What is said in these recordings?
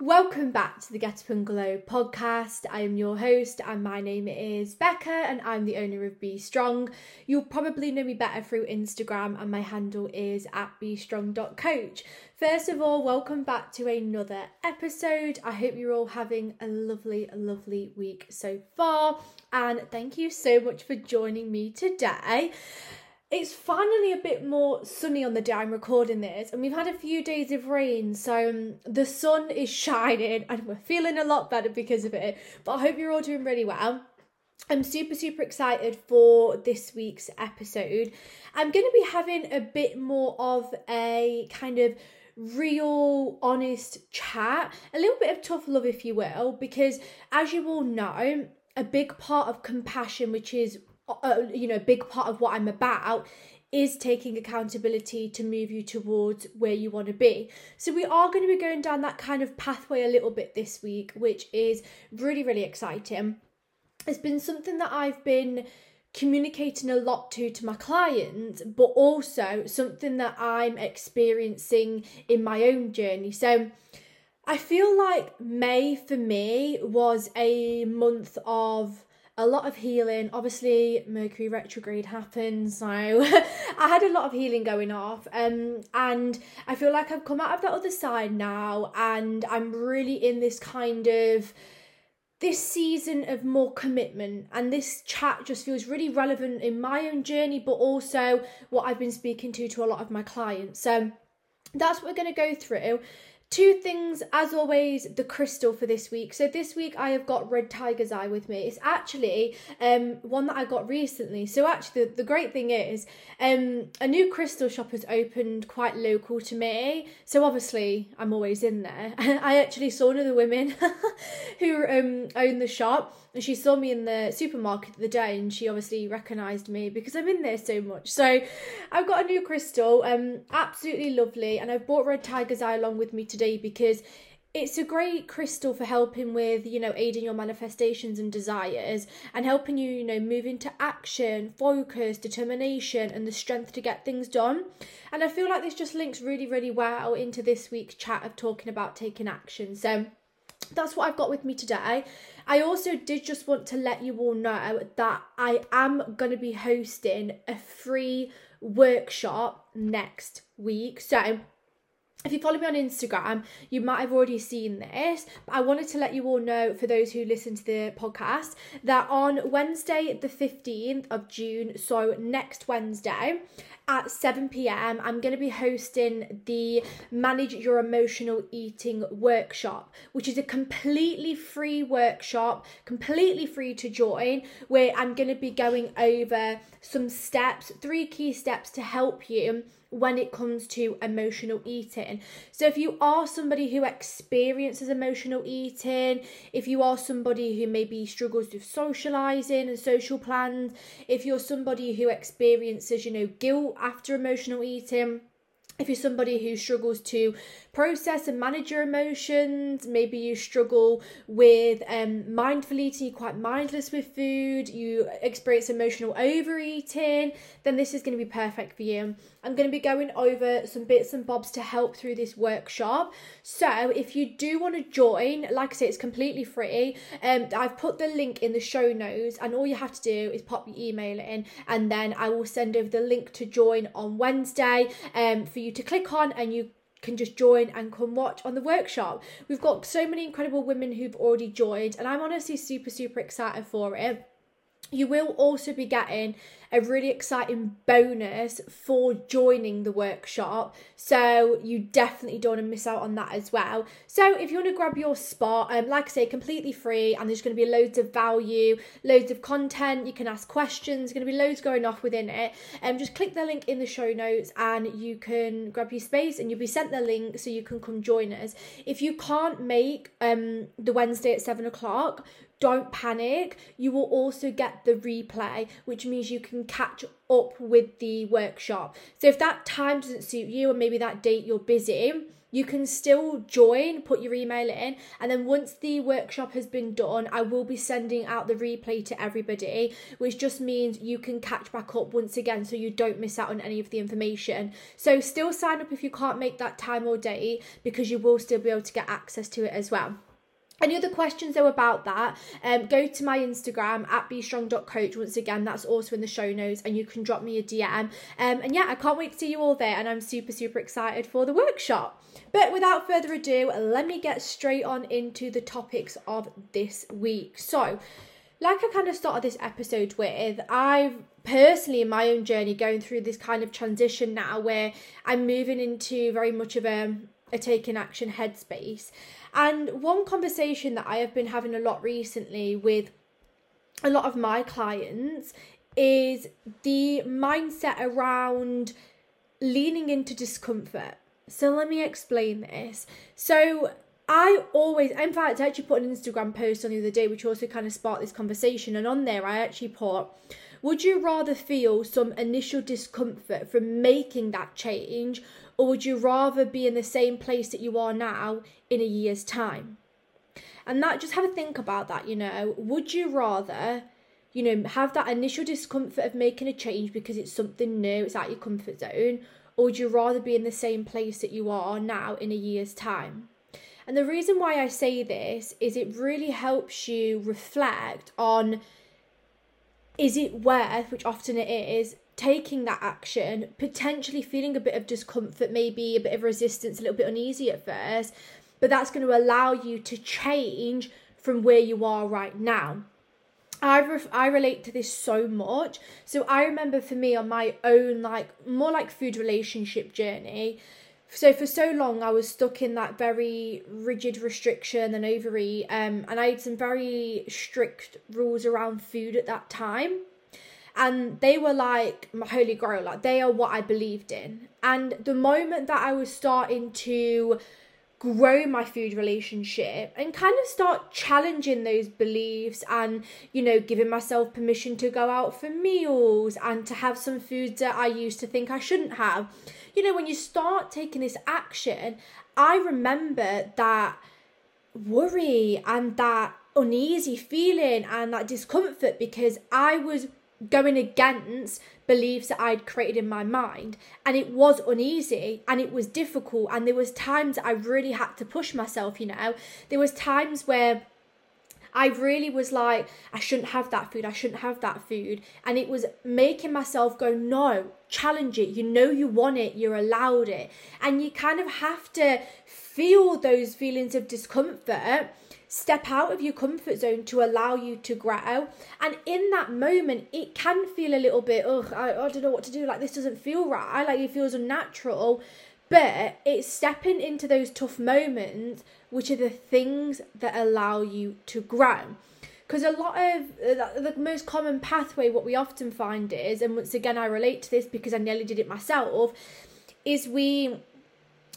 Welcome back to the Get Up and Glow podcast. I am your host, and my name is Becca, and I'm the owner of Be Strong. You'll probably know me better through Instagram, and my handle is at bstrong.coach. First of all, welcome back to another episode. I hope you're all having a lovely, lovely week so far, and thank you so much for joining me today it's finally a bit more sunny on the day I'm recording this, and we've had a few days of rain, so um, the sun is shining, and we're feeling a lot better because of it. But I hope you're all doing really well. I'm super, super excited for this week's episode. I'm going to be having a bit more of a kind of real, honest chat, a little bit of tough love, if you will, because as you all know, a big part of compassion, which is you know, a big part of what I'm about is taking accountability to move you towards where you want to be. So we are going to be going down that kind of pathway a little bit this week, which is really, really exciting. It's been something that I've been communicating a lot to to my clients but also something that I'm experiencing in my own journey. So I feel like May for me was a month of a lot of healing. Obviously, Mercury retrograde happened, so I had a lot of healing going off. Um, and I feel like I've come out of that other side now, and I'm really in this kind of this season of more commitment and this chat just feels really relevant in my own journey but also what I've been speaking to to a lot of my clients so that's what we're going to go through Two things, as always, the crystal for this week. So this week I have got Red Tiger's Eye with me. It's actually um one that I got recently. So actually the, the great thing is um a new crystal shop has opened quite local to me. So obviously I'm always in there. I actually saw one of the women who um own the shop she saw me in the supermarket the day and she obviously recognized me because I'm in there so much. So I've got a new crystal, um, absolutely lovely, and I've brought Red Tiger's Eye along with me today because it's a great crystal for helping with you know aiding your manifestations and desires and helping you you know move into action focus determination and the strength to get things done and i feel like this just links really really well into this week's chat of talking about taking action so that's what I've got with me today. I also did just want to let you all know that I am going to be hosting a free workshop next week. So, if you follow me on Instagram, you might have already seen this, but I wanted to let you all know, for those who listen to the podcast, that on Wednesday, the 15th of June, so next Wednesday, at 7 pm, I'm going to be hosting the Manage Your Emotional Eating workshop, which is a completely free workshop, completely free to join, where I'm going to be going over some steps, three key steps to help you when it comes to emotional eating. So, if you are somebody who experiences emotional eating, if you are somebody who maybe struggles with socializing and social plans, if you're somebody who experiences, you know, guilt after emotional eating, if you're somebody who struggles to process and manage your emotions, maybe you struggle with um, mindful eating, you're quite mindless with food, you experience emotional overeating, then this is going to be perfect for you. I'm going to be going over some bits and bobs to help through this workshop. So if you do want to join, like I say, it's completely free. Um, I've put the link in the show notes, and all you have to do is pop your email in, and then I will send over the link to join on Wednesday um, for you to click on, and you can just join and come watch on the workshop. We've got so many incredible women who've already joined, and I'm honestly super, super excited for it. You will also be getting a really exciting bonus for joining the workshop. So you definitely don't want to miss out on that as well. So if you want to grab your spot, um, like I say, completely free, and there's going to be loads of value, loads of content. You can ask questions. There's going to be loads going off within it. Um, just click the link in the show notes, and you can grab your space, and you'll be sent the link so you can come join us. If you can't make um the Wednesday at seven o'clock, don't panic. You will also get the replay, which means you can catch up with the workshop. So if that time doesn't suit you, or maybe that date you're busy, you can still join, put your email in, and then once the workshop has been done, I will be sending out the replay to everybody, which just means you can catch back up once again so you don't miss out on any of the information. So, still sign up if you can't make that time or date because you will still be able to get access to it as well. Any other questions though about that, um, go to my Instagram at bstrong.coach. Once again, that's also in the show notes, and you can drop me a DM. Um, and yeah, I can't wait to see you all there, and I'm super, super excited for the workshop. But without further ado, let me get straight on into the topics of this week. So, like I kind of started this episode with, I've personally in my own journey going through this kind of transition now where I'm moving into very much of a, a taking action headspace. And one conversation that I have been having a lot recently with a lot of my clients is the mindset around leaning into discomfort. So let me explain this. So I always, in fact, I actually put an Instagram post on the other day, which also kind of sparked this conversation. And on there, I actually put, would you rather feel some initial discomfort from making that change, or would you rather be in the same place that you are now in a year's time? And that, just have a think about that, you know. Would you rather, you know, have that initial discomfort of making a change because it's something new, it's out your comfort zone, or would you rather be in the same place that you are now in a year's time? And the reason why I say this is it really helps you reflect on is it worth, which often it is, taking that action, potentially feeling a bit of discomfort, maybe a bit of resistance, a little bit uneasy at first, but that's going to allow you to change from where you are right now. I ref- I relate to this so much. So I remember for me on my own like more like food relationship journey. So for so long I was stuck in that very rigid restriction and overeat um and I had some very strict rules around food at that time. And they were like my holy grail, like they are what I believed in. And the moment that I was starting to grow my food relationship and kind of start challenging those beliefs and you know giving myself permission to go out for meals and to have some foods that I used to think I shouldn't have you know when you start taking this action I remember that worry and that uneasy feeling and that discomfort because I was going against beliefs that I'd created in my mind. And it was uneasy and it was difficult. And there was times I really had to push myself you know. There was times where I really was like I shouldn't have that food. I shouldn't have that food. And it was making myself go no challenge it. You know you want it. You're allowed it. And you kind of have to feel those feelings of discomfort step out of your comfort zone to allow you to grow. And in that moment, it can feel a little bit, ugh, I, I don't know what to do. Like, this doesn't feel right. Like, it feels unnatural. But it's stepping into those tough moments, which are the things that allow you to grow. Because a lot of uh, the most common pathway, what we often find is, and once again, I relate to this because I nearly did it myself, is we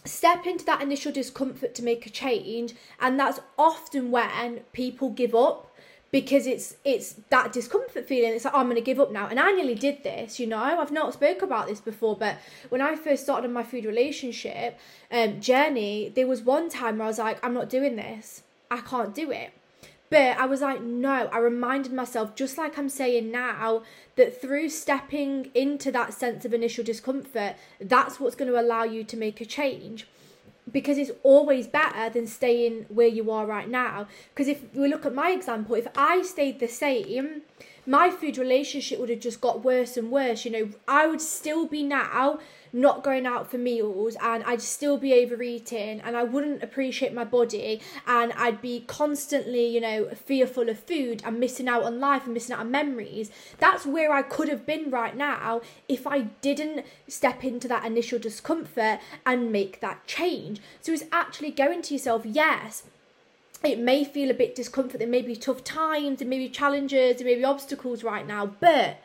step into that initial discomfort to make a change and that's often when people give up because it's it's that discomfort feeling. It's like oh, i'm going to give up now. And i nearly did this you know? I've not spoke about this before but when i first started my food relationship um, journey there was one time where i was like i'm not doing this. I can't do it but I was like, no, I reminded myself, just like I'm saying now, that through stepping into that sense of initial discomfort, that's what's going to allow you to make a change. Because it's always better than staying where you are right now. Because if we look at my example, if I stayed the same, my food relationship would have just got worse and worse. You know, I would still be now not going out for meals and I'd still be overeating and I wouldn't appreciate my body and I'd be constantly, you know, fearful of food and missing out on life and missing out on memories. That's where I could have been right now if I didn't step into that initial discomfort and make that change. So it's actually going to yourself, yes, it may feel a bit discomfort, there may be tough times, there may be challenges, there may be obstacles right now, but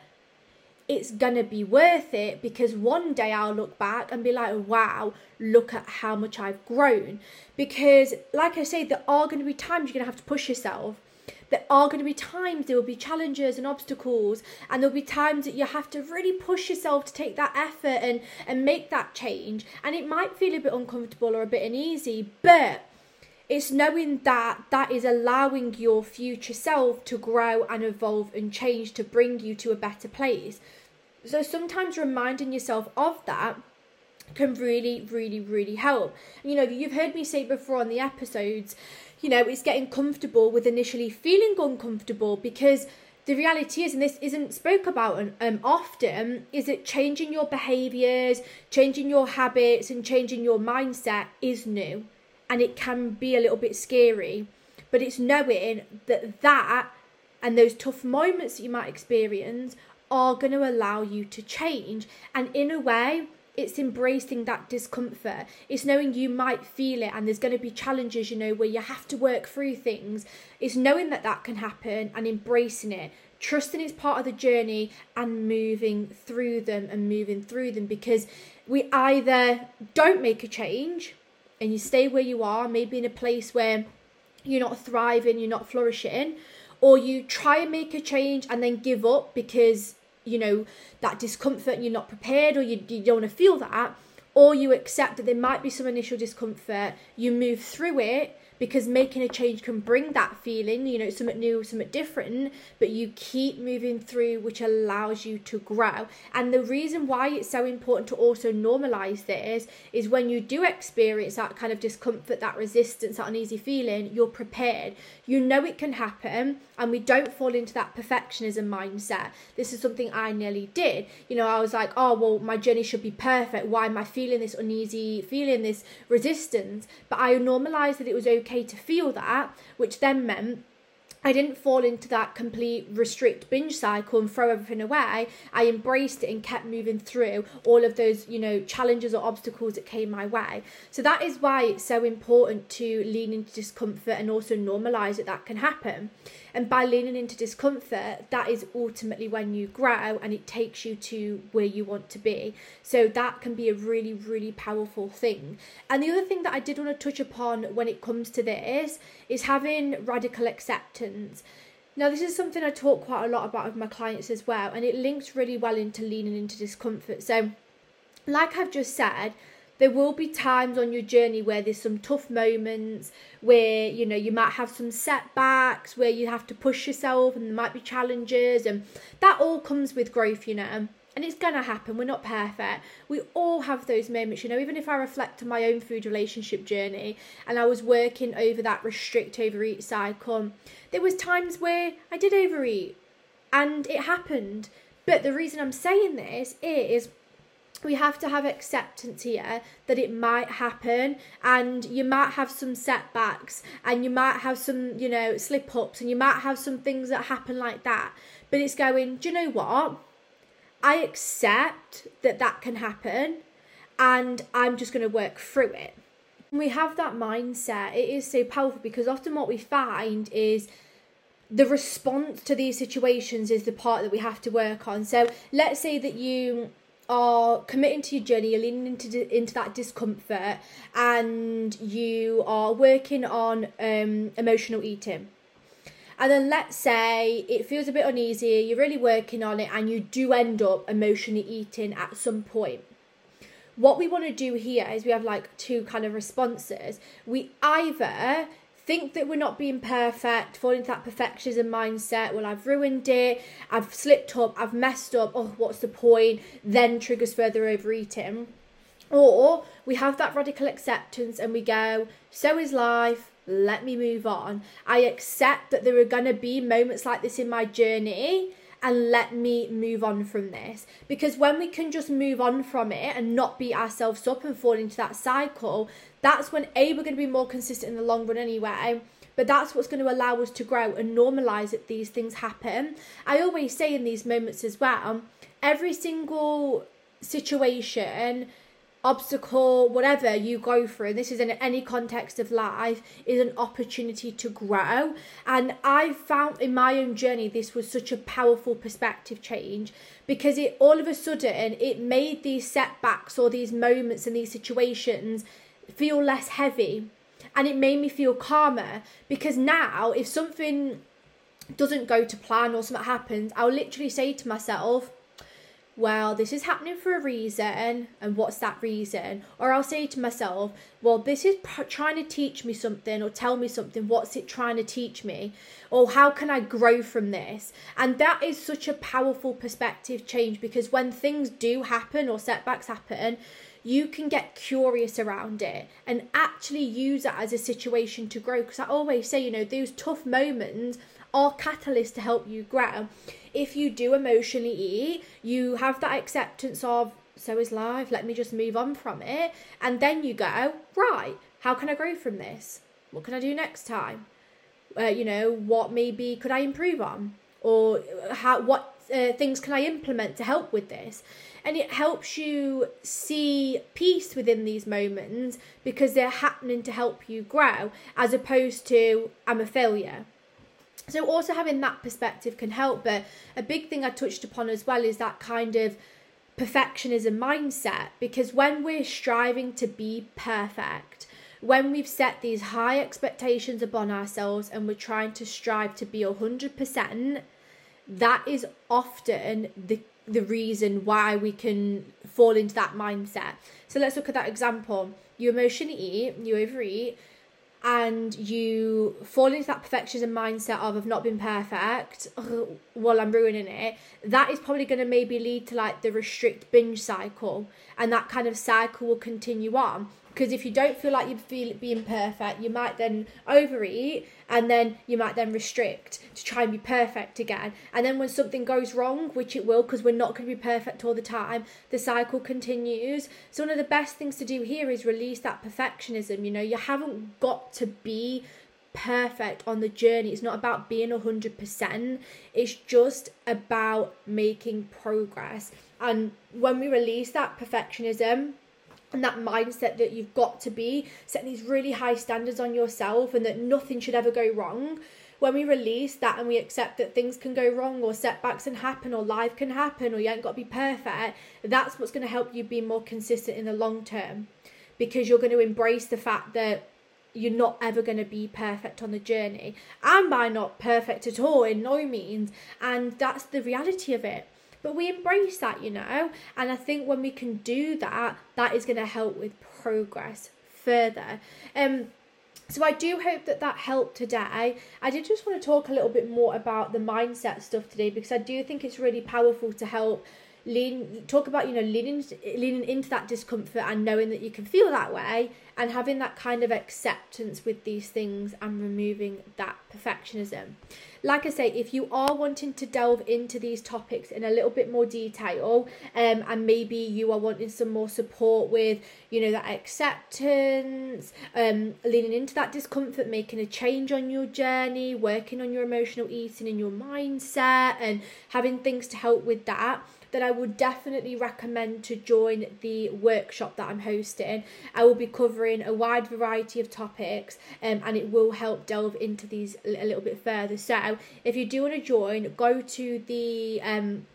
it's gonna be worth it because one day I'll look back and be like, wow, look at how much I've grown. Because, like I say, there are gonna be times you're gonna have to push yourself. there are going to be times there will be challenges and obstacles and there'll be times that you have to really push yourself to take that effort and and make that change and it might feel a bit uncomfortable or a bit uneasy but it's knowing that that is allowing your future self to grow and evolve and change to bring you to a better place so sometimes reminding yourself of that can really really really help you know you've heard me say before on the episodes you know, it's getting comfortable with initially feeling uncomfortable because the reality is, and this isn't spoke about um, often, is that changing your behaviors, changing your habits, and changing your mindset is new, and it can be a little bit scary. But it's knowing that that and those tough moments that you might experience are going to allow you to change, and in a way, it's embracing that discomfort. It's knowing you might feel it and there's going to be challenges, you know, where you have to work through things. It's knowing that that can happen and embracing it, trusting it's part of the journey and moving through them and moving through them because we either don't make a change and you stay where you are, maybe in a place where you're not thriving, you're not flourishing, or you try and make a change and then give up because you know that discomfort and you're not prepared or you, you don't want to feel that or you accept that there might be some initial discomfort you move through it because making a change can bring that feeling, you know, something new, something different, but you keep moving through, which allows you to grow. And the reason why it's so important to also normalize this is when you do experience that kind of discomfort, that resistance, that uneasy feeling, you're prepared. You know it can happen, and we don't fall into that perfectionism mindset. This is something I nearly did. You know, I was like, oh, well, my journey should be perfect. Why am I feeling this uneasy feeling, this resistance? But I normalized that it was okay okay to feel that, which then meant I didn't fall into that complete restrict binge cycle and throw everything away. I embraced it and kept moving through all of those, you know, challenges or obstacles that came my way. So that is why it's so important to lean into discomfort and also normalize that that can happen. And by leaning into discomfort, that is ultimately when you grow and it takes you to where you want to be. So that can be a really, really powerful thing. And the other thing that I did want to touch upon when it comes to this is having radical acceptance. Now, this is something I talk quite a lot about with my clients as well, and it links really well into leaning into discomfort. So, like I've just said, there will be times on your journey where there's some tough moments where you know you might have some setbacks where you have to push yourself and there might be challenges and that all comes with growth you know and it's gonna happen. We're not perfect. We all have those moments you know even if i reflect on my own food relationship journey and i was working over that restrict overeat cycle there was times where i did overeat and it happened. But the reason i'm saying this is we have to have acceptance here that it might happen and you might have some setbacks and you might have some you know slip ups and you might have some things that happen like that. But it's going do you know what? I accept that that can happen and i'm just going to work through it. We have that mindset. It is so powerful because often what we find is the response to these situations is the part that we have to work on. So let's say that you are committing to your journey, you're leaning into into that discomfort, and you are working on um, emotional eating. And then let's say it feels a bit uneasy, you're really working on it, and you do end up emotionally eating at some point. What we want to do here is we have like two kind of responses. We either think that we're not being perfect, fall into that perfectionism mindset. Well, I've ruined it, I've slipped up, I've messed up. Oh, what's the point? Then triggers further overeating. Or we have that radical acceptance and we go, so is life, let me move on. I accept that there are going to be moments like this in my journey and let me move on from this. Because when we can just move on from it and not beat ourselves up and fall into that cycle, that's when A, we're going to be more consistent in the long run anyway. But that's what's going to allow us to grow and normalize that these things happen. I always say in these moments as well, every single situation obstacle, whatever you go through, this is in any context of life, is an opportunity to grow. And I found in my own journey this was such a powerful perspective change because it all of a sudden it made these setbacks or these moments and these situations feel less heavy. And it made me feel calmer because now if something doesn't go to plan or something happens, I'll literally say to myself, well, this is happening for a reason, and what's that reason? Or I'll say to myself, well, this is pr- trying to teach me something or tell me something. What's it trying to teach me? Or how can I grow from this? And that is such a powerful perspective change because when things do happen or setbacks happen, you can get curious around it and actually use it as a situation to grow. Because I always say, you know, those tough moments are catalysts to help you grow. If you do emotionally eat, you have that acceptance of so is life, let me just move on from it. And then you go, right, how can I grow from this? What can I do next time? Uh, you know, what maybe could I improve on? Or how what uh, things can I implement to help with this? And it helps you see peace within these moments because they're happening to help you grow, as opposed to I'm a failure so also having that perspective can help. But a big thing I touched upon as well is that kind of perfectionism mindset because when we're striving to be perfect, when we've set these high expectations upon ourselves and we're trying to strive to be 100%, that is often the the reason why we can fall into that mindset. So let's look at that example. You emotionally eat, you overeat, and you fall into that perfectionism mindset of I've not been perfect, well I'm ruining it, that is probably going to maybe lead to like the restrict binge cycle, and that kind of cycle will continue on because if you don't feel like you feel being perfect you might then overeat and then you might then restrict to try and be perfect again and then when something goes wrong which it will because we're not going to be perfect all the time the cycle continues so one of the best things to do here is release that perfectionism you know you haven't got to be perfect on the journey. It's not about being 100%, it's just about making progress. And when we release that perfectionism, and that mindset that you've got to be setting these really high standards on yourself and that nothing should ever go wrong. When we release that and we accept that things can go wrong or setbacks can happen or life can happen or you ain't got to be perfect that's what's going to help you be more consistent in the long term because you're going to embrace the fact that you're not ever going to be perfect on the journey. And by not perfect at all? In no means. And that's the reality of it but we embrace that, you know, and I think when we can do that, that is going to help with progress further. Um, so I do hope that that helped today. I did just want to talk a little bit more about the mindset stuff today because I do think it's really powerful to help lean talk about you know leaning leaning into that discomfort and knowing that you can feel that way and having that kind of acceptance with these things and removing that perfectionism like I say, if you are wanting to delve into these topics in a little bit more detail, um, and maybe you are wanting some more support with, you know, that acceptance, um, leaning into that discomfort, making a change on your journey, working on your emotional eating and your mindset, and having things to help with that then I would definitely recommend to join the workshop that I'm hosting. I will be covering a wide variety of topics um, and it will help delve into these a little bit further. So if you do want to join, go to the um,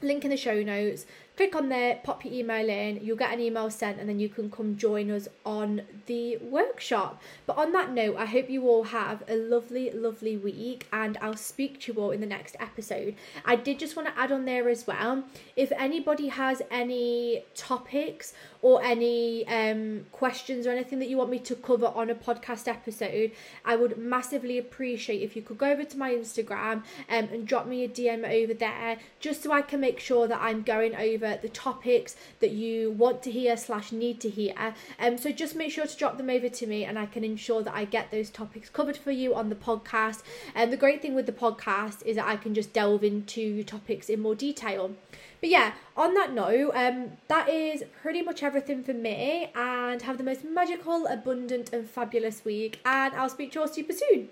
link in the show notes click on there, pop your email in, you'll get an email sent, and then you can come join us on the workshop. But on that note, I hope you all have a lovely, lovely week, and I'll speak to you all in the next episode. I did just want to add on there as well if anybody has any topics or any um, questions or anything that you want me to cover on a podcast episode, I would massively appreciate if you could go over to my Instagram um, and drop me a DM over there just so I can make sure that I'm going over the topics that you want to hear slash need to hear. Um, so just make sure to drop them over to me and I can ensure that I get those topics covered for you on the podcast. And the great thing with the podcast is that I can just delve into topics in more detail. But yeah, on that note, um, that is pretty much everything for me. And have the most magical, abundant, and fabulous week. And I'll speak to you all super soon.